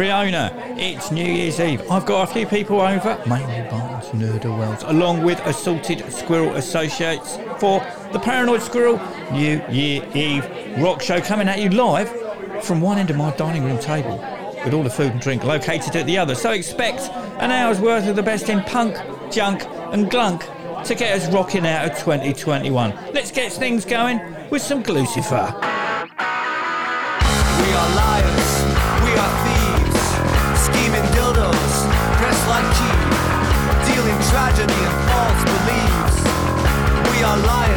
Creona, it's New Year's Eve. I've got a few people over, mainly Barnes Nerder Wells, along with Assorted Squirrel Associates for the Paranoid Squirrel New Year Eve rock show coming at you live from one end of my dining room table with all the food and drink located at the other. So expect an hour's worth of the best in punk, junk, and glunk to get us rocking out of 2021. Let's get things going with some Gluecifer. our life.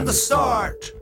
and the start.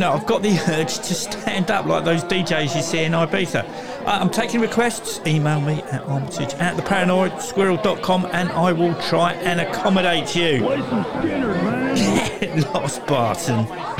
know, I've got the urge to stand up like those DJs you see in Ibiza. Uh, I'm taking requests. Email me at armitage at theparanoidsquirrel.com and I will try and accommodate you. Skinner, man. Lost Barton.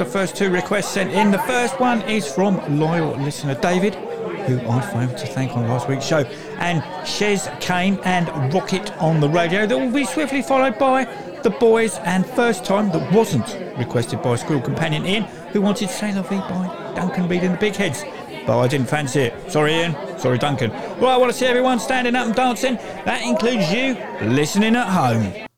the first two requests sent in. The first one is from loyal listener David, who I failed to thank on last week's show, and Chez Kane and Rocket on the Radio. That will be swiftly followed by The Boys and First Time that wasn't requested by Squirrel Companion Ian, who wanted Sailor V by Duncan Reid and the Big Heads. But I didn't fancy it. Sorry, Ian. Sorry, Duncan. Right, I want to see everyone standing up and dancing. That includes you listening at home.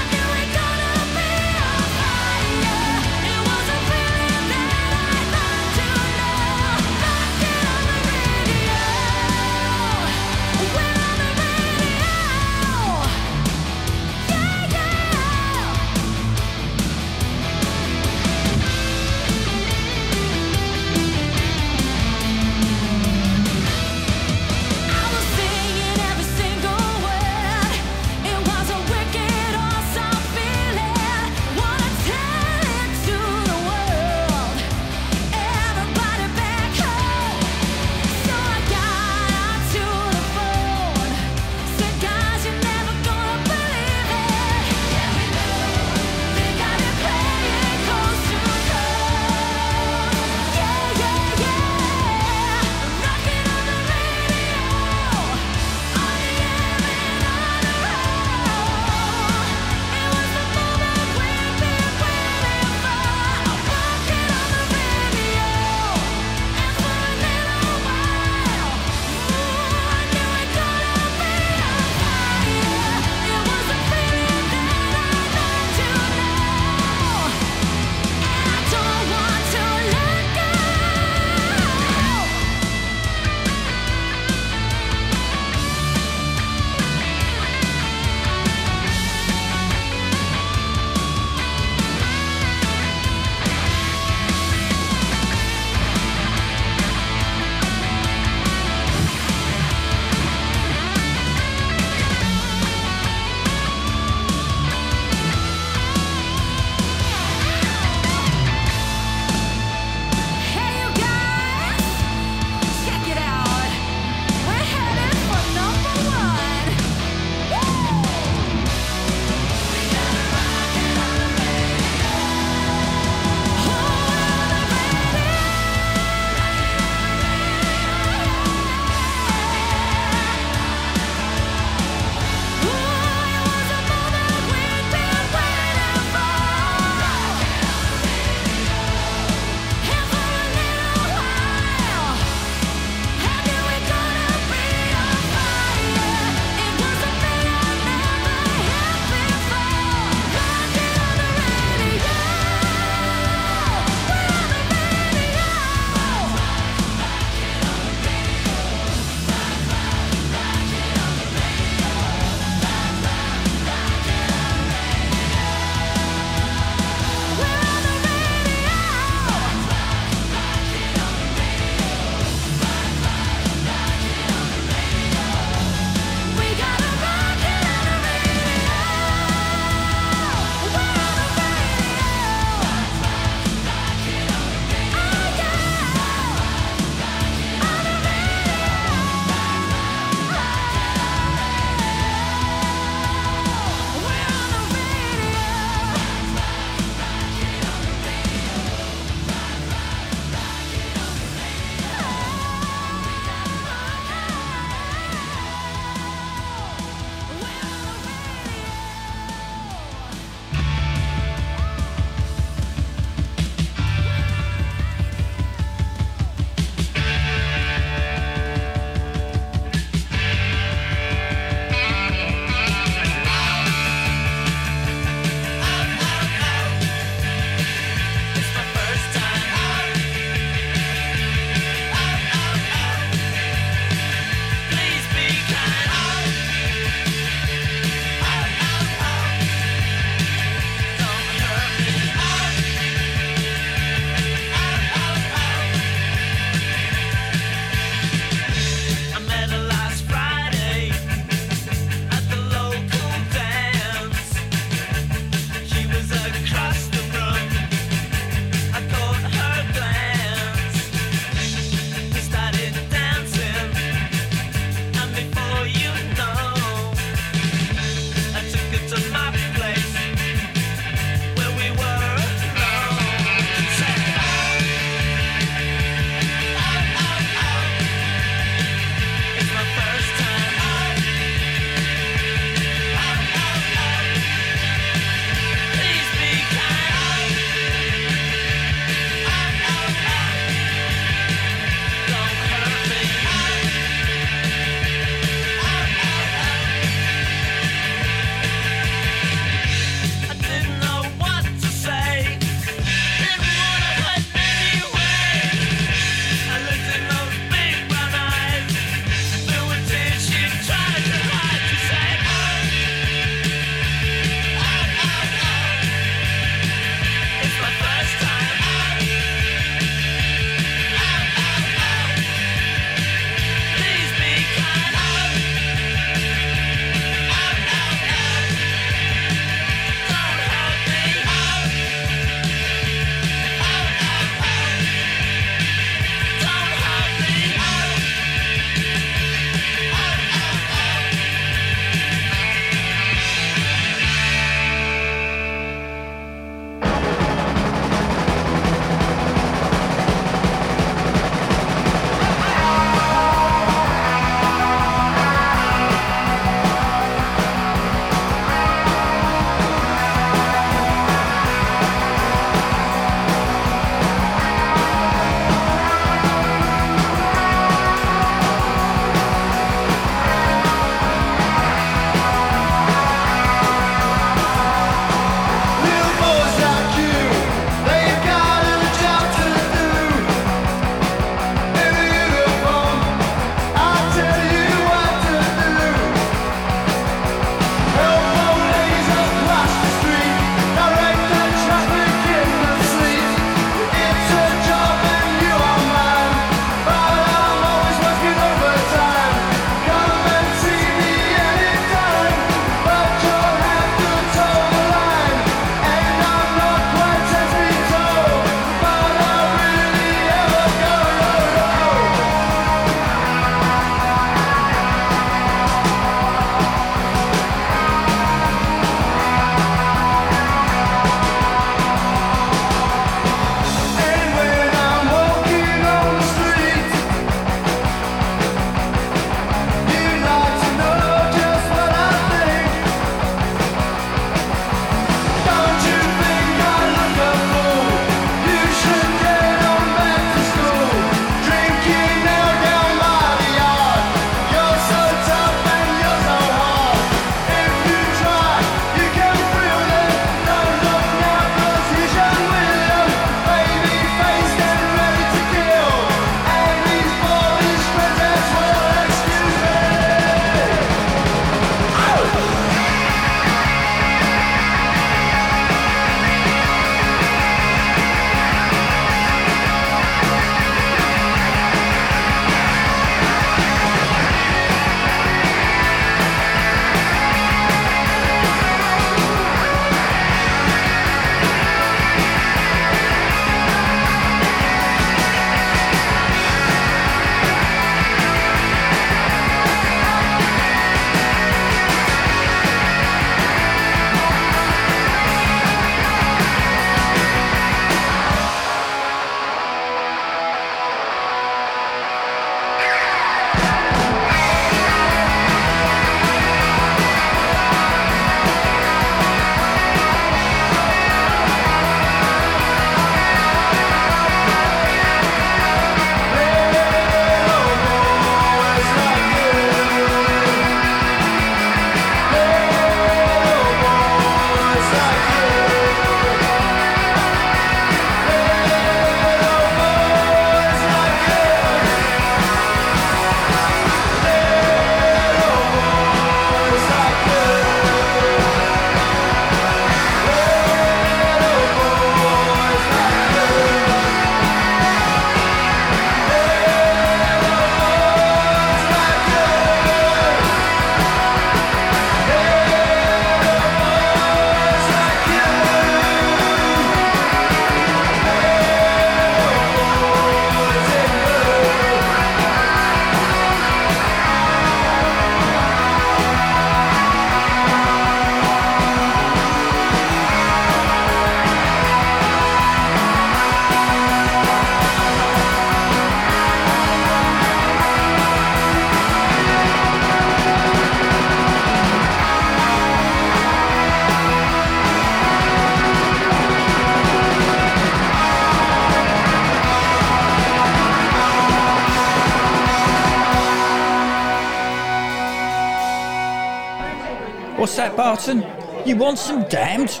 Barton? You want some damned?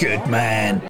Good man.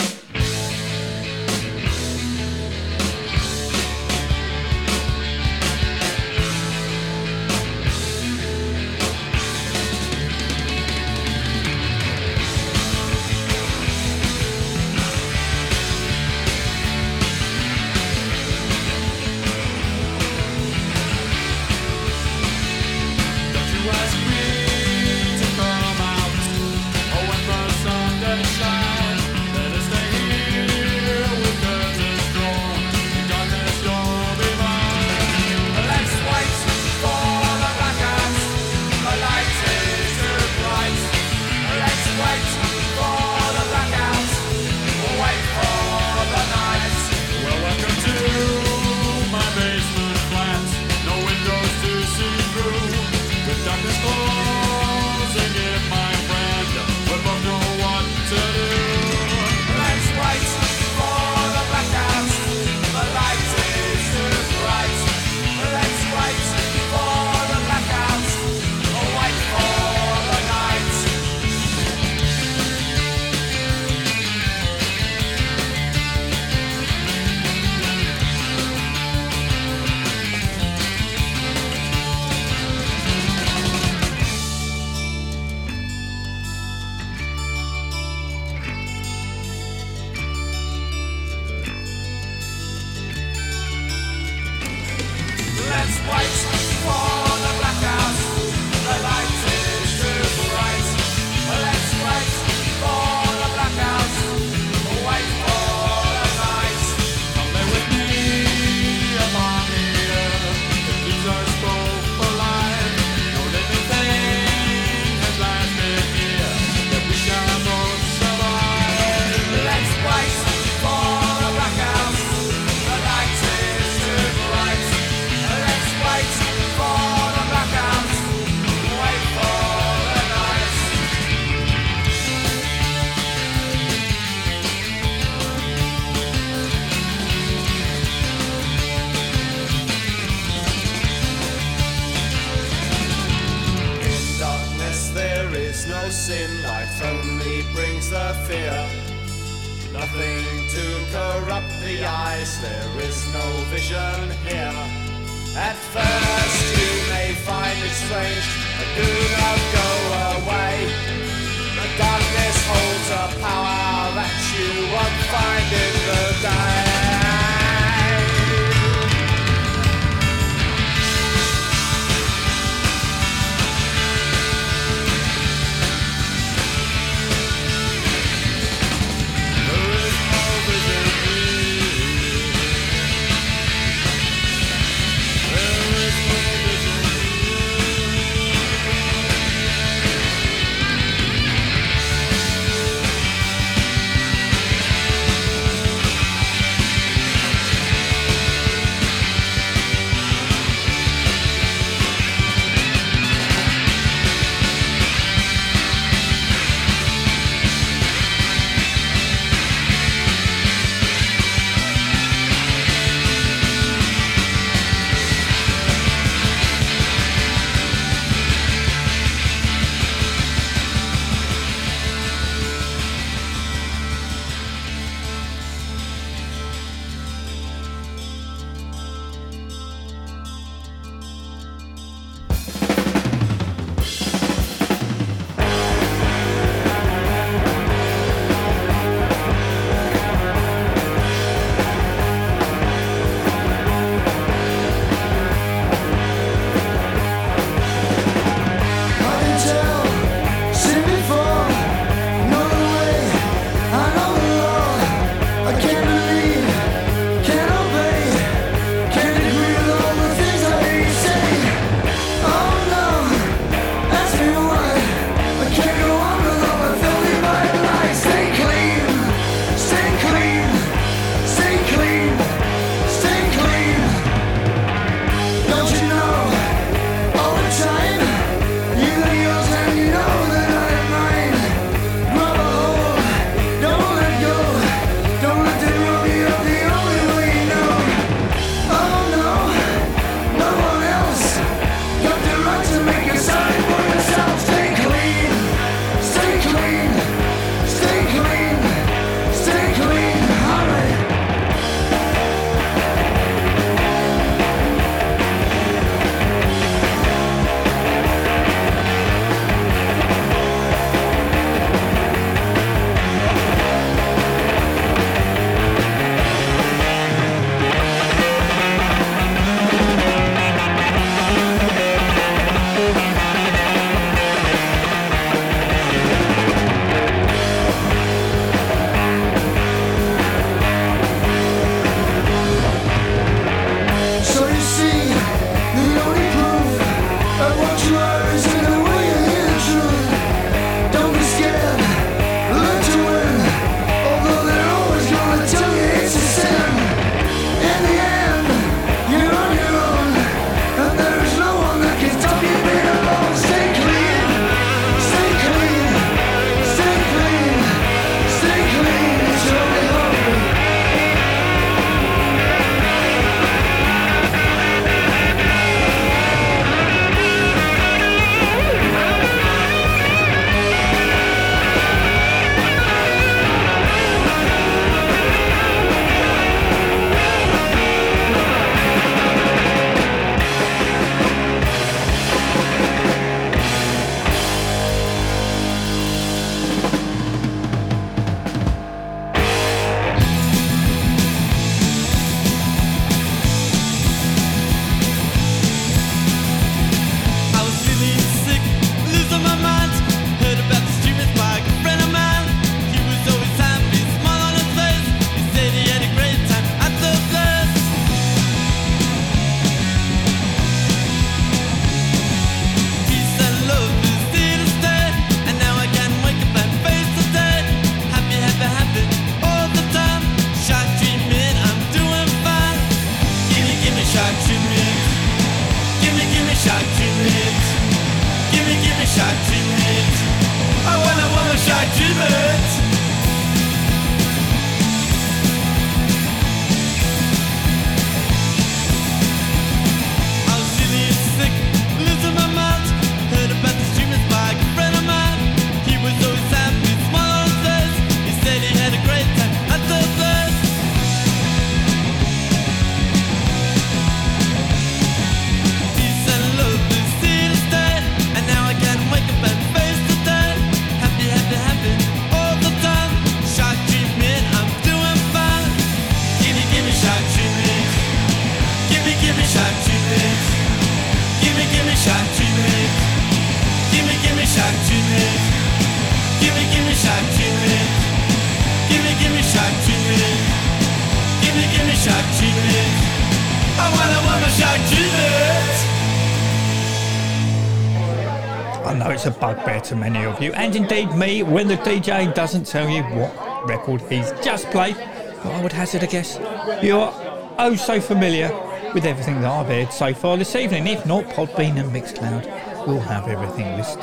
You, and indeed me, when the DJ doesn't tell you what record he's just played. I would hazard a guess you're oh so familiar with everything that I've heard so far this evening. If not, Podbean and Mixcloud will have everything listed.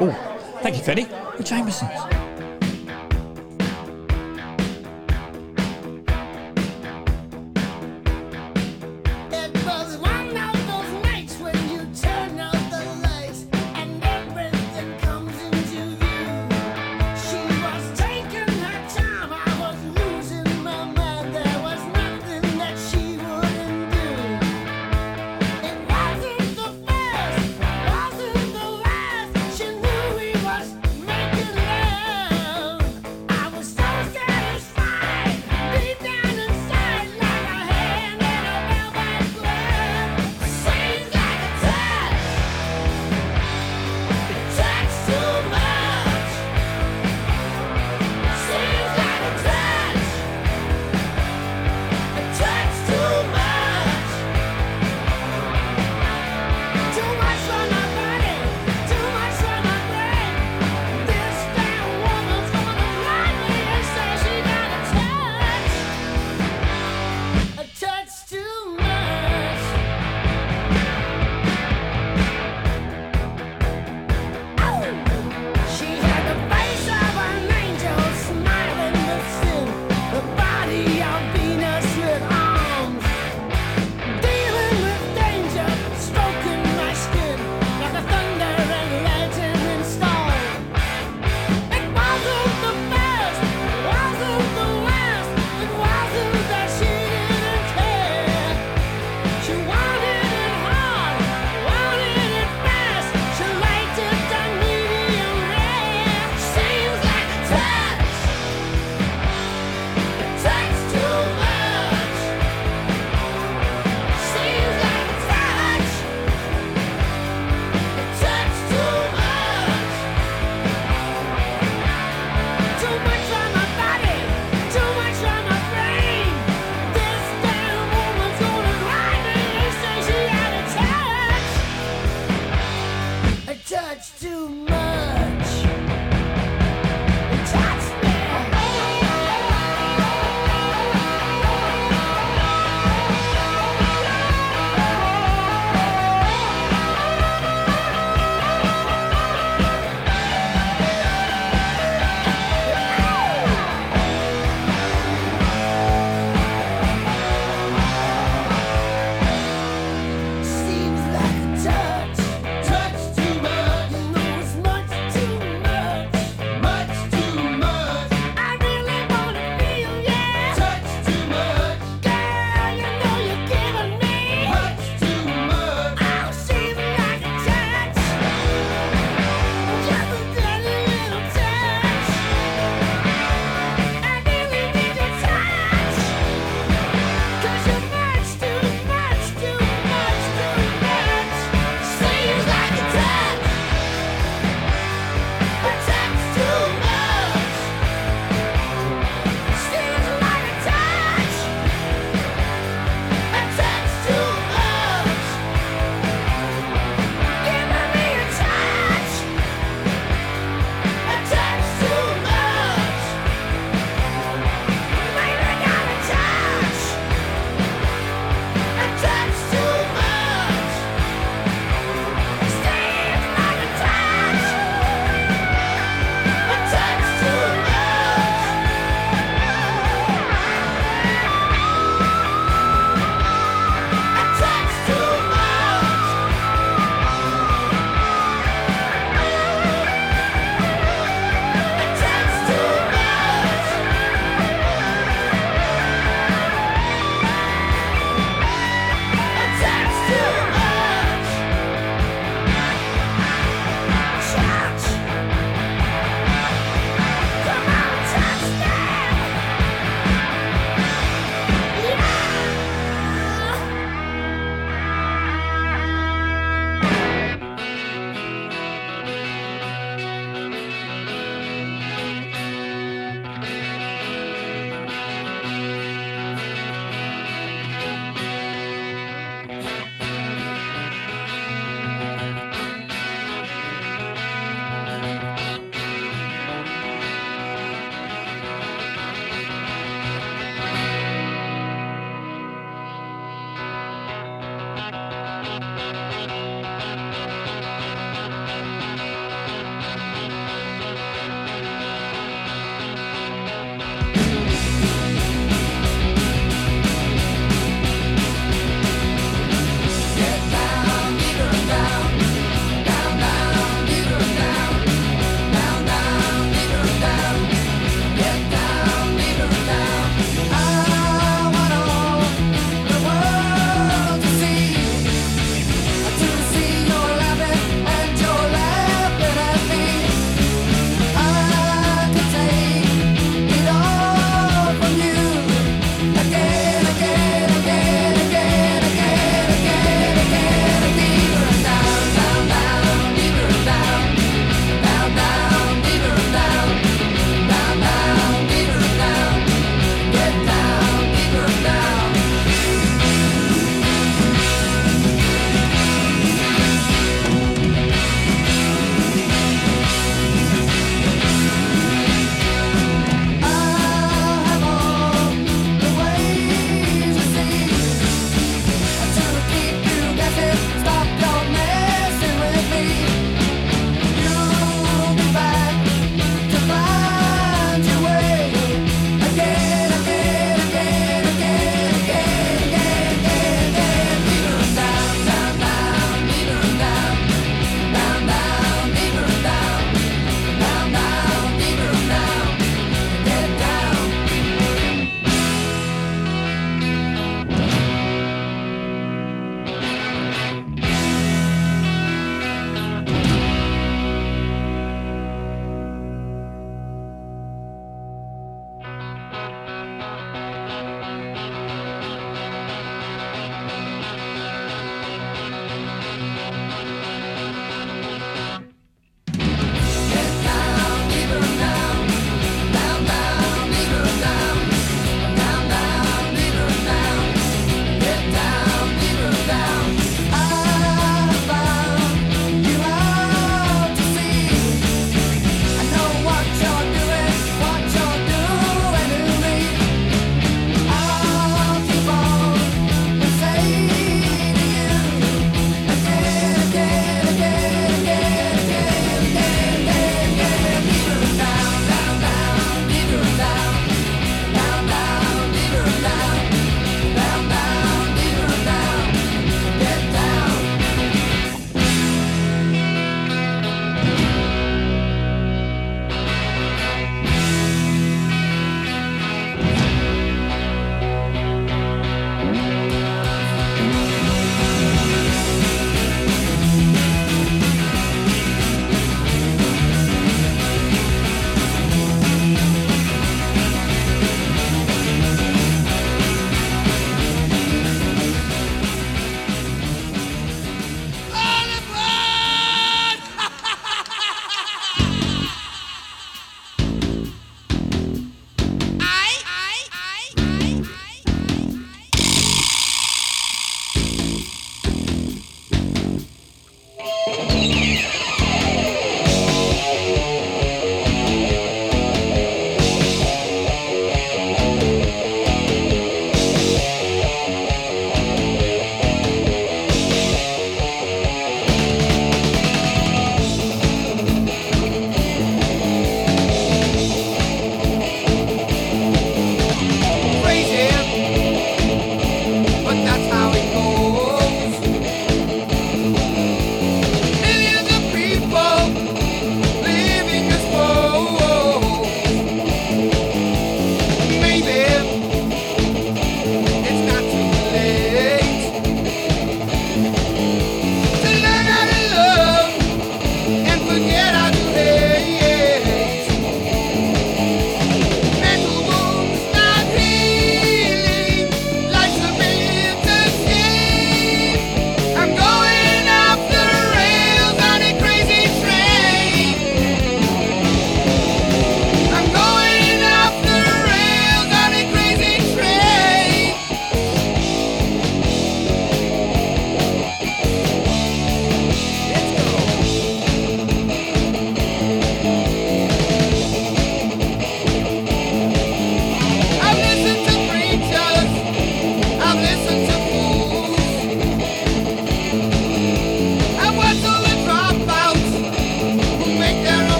Oh, thank you, Freddie. The Jamesons.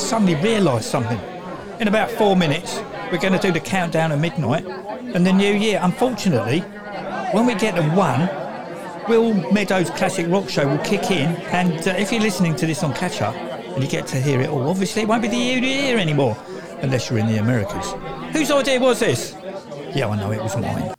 Suddenly realised something. In about four minutes, we're going to do the countdown at midnight and the new year. Unfortunately, when we get to one, Will Meadows' classic rock show will kick in, and uh, if you're listening to this on catch up and you get to hear it all, obviously it won't be the new year anymore, unless you're in the Americas. Whose idea was this? Yeah, I know it was mine.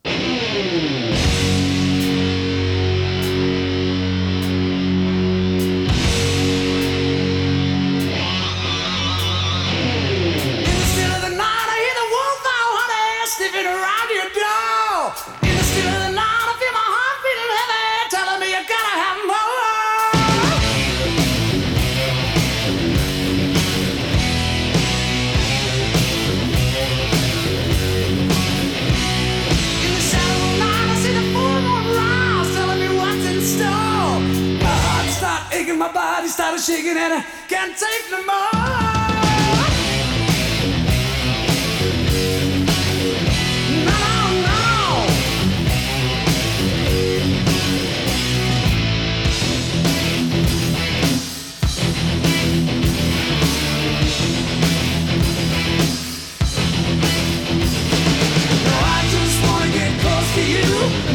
And I can't take no more.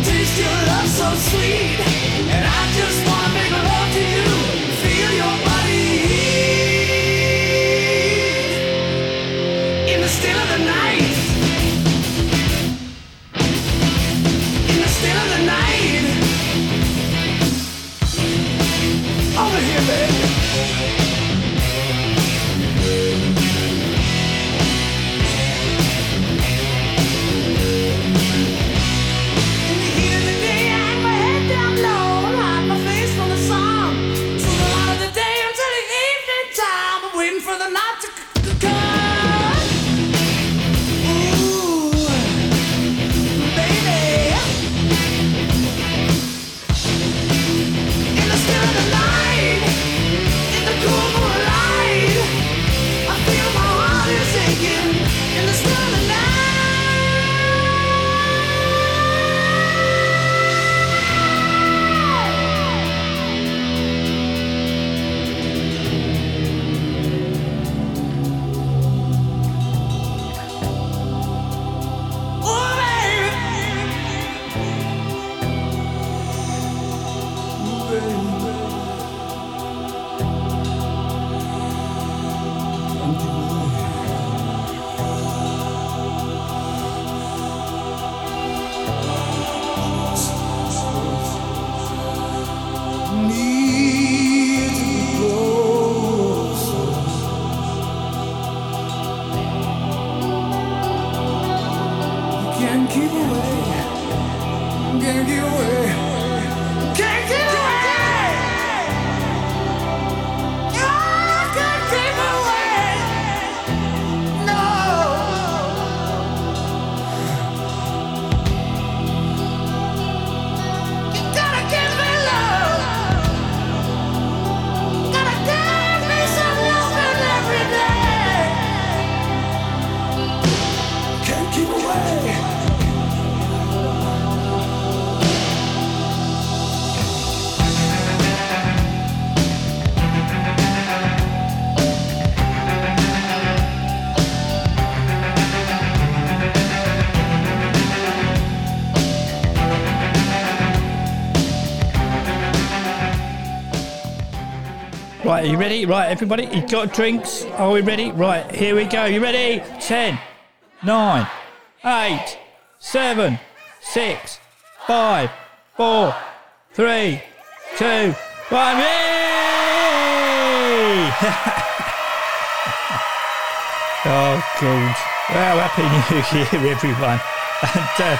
Taste your love so sweet. Waiting for the night to come. Right, are you ready? Right, everybody, you got drinks? Are we ready? Right, here we go. You ready? Ten, nine, eight, seven, six, five, four, three, two, one. Yay! oh, God. Well, Happy New Year, everyone. And uh,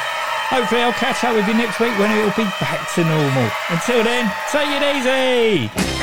hopefully I'll catch up with you next week when it'll be back to normal. Until then, take it easy.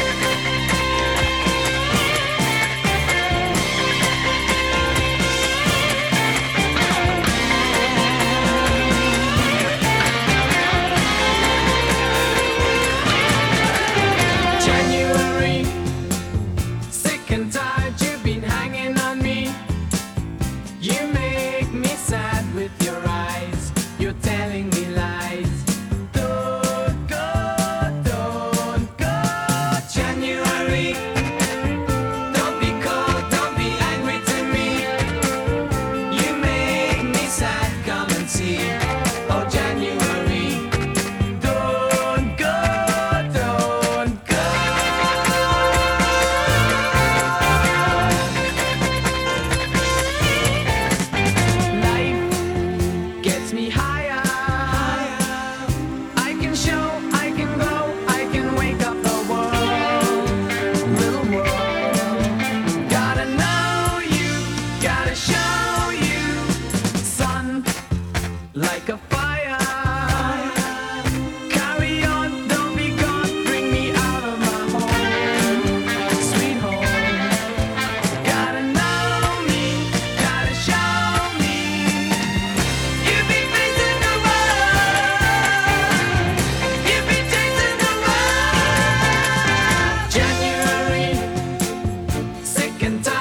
sick time.